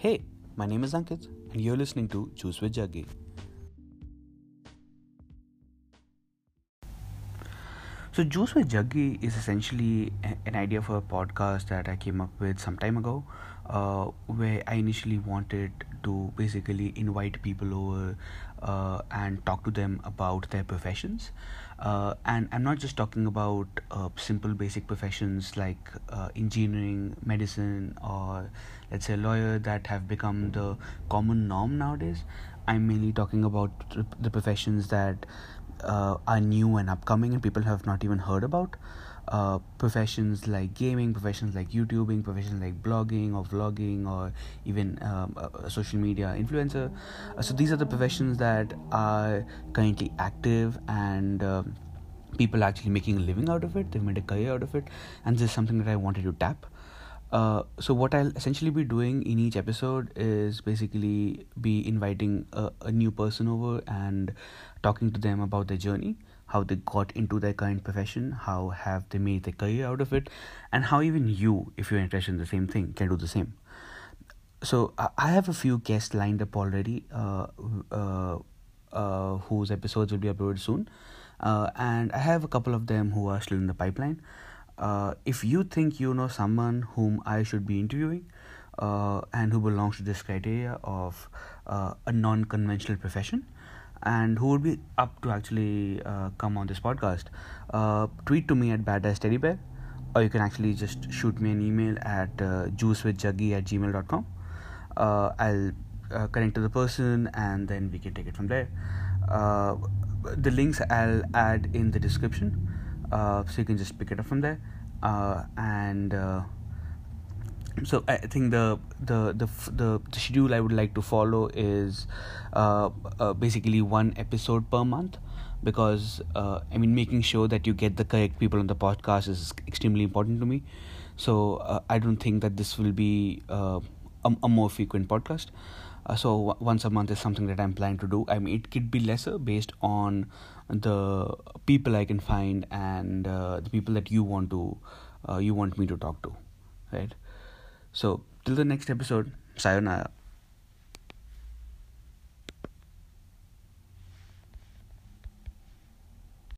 Hey, my name is Ankit, and you're listening to Juice with Jaggi. So, Juice with Jaggi is essentially an idea for a podcast that I came up with some time ago, uh, where I initially wanted to basically invite people over uh, and talk to them about their professions. Uh, and I'm not just talking about uh, simple basic professions like uh, engineering, medicine, or let's say lawyer that have become the common norm nowadays. I'm mainly talking about the professions that uh, are new and upcoming and people have not even heard about. Uh, professions like gaming, professions like YouTubing, professions like blogging or vlogging, or even um, social media influencer. Uh, so these are the professions that are currently active and um, people actually making a living out of it. They've made a career out of it, and this is something that I wanted to tap. Uh, so what I'll essentially be doing in each episode is basically be inviting a, a new person over and talking to them about their journey how they got into their current profession, how have they made their career out of it, and how even you, if you're interested in the same thing, can do the same. So I have a few guests lined up already, uh, uh, uh, whose episodes will be uploaded soon, uh, and I have a couple of them who are still in the pipeline. Uh, if you think you know someone whom I should be interviewing, uh, and who belongs to this criteria of a non-conventional profession, and who would be up to actually uh, come on this podcast, uh, tweet to me at badass teddy bear, or you can actually just shoot me an email at uh, juicewithjaggi at gmail.com. Uh, I'll uh, connect to the person and then we can take it from there. Uh, the links I'll add in the description, uh, so you can just pick it up from there. and so I think the, the the the the, schedule I would like to follow is uh, uh, basically one episode per month because uh, I mean making sure that you get the correct people on the podcast is extremely important to me. So uh, I don't think that this will be uh, a, a, more frequent podcast. Uh, so w- once a month is something that I'm planning to do. I mean it could be lesser based on the people I can find and the people that you want to you want me to talk to, right? So, till the next episode, sayonara.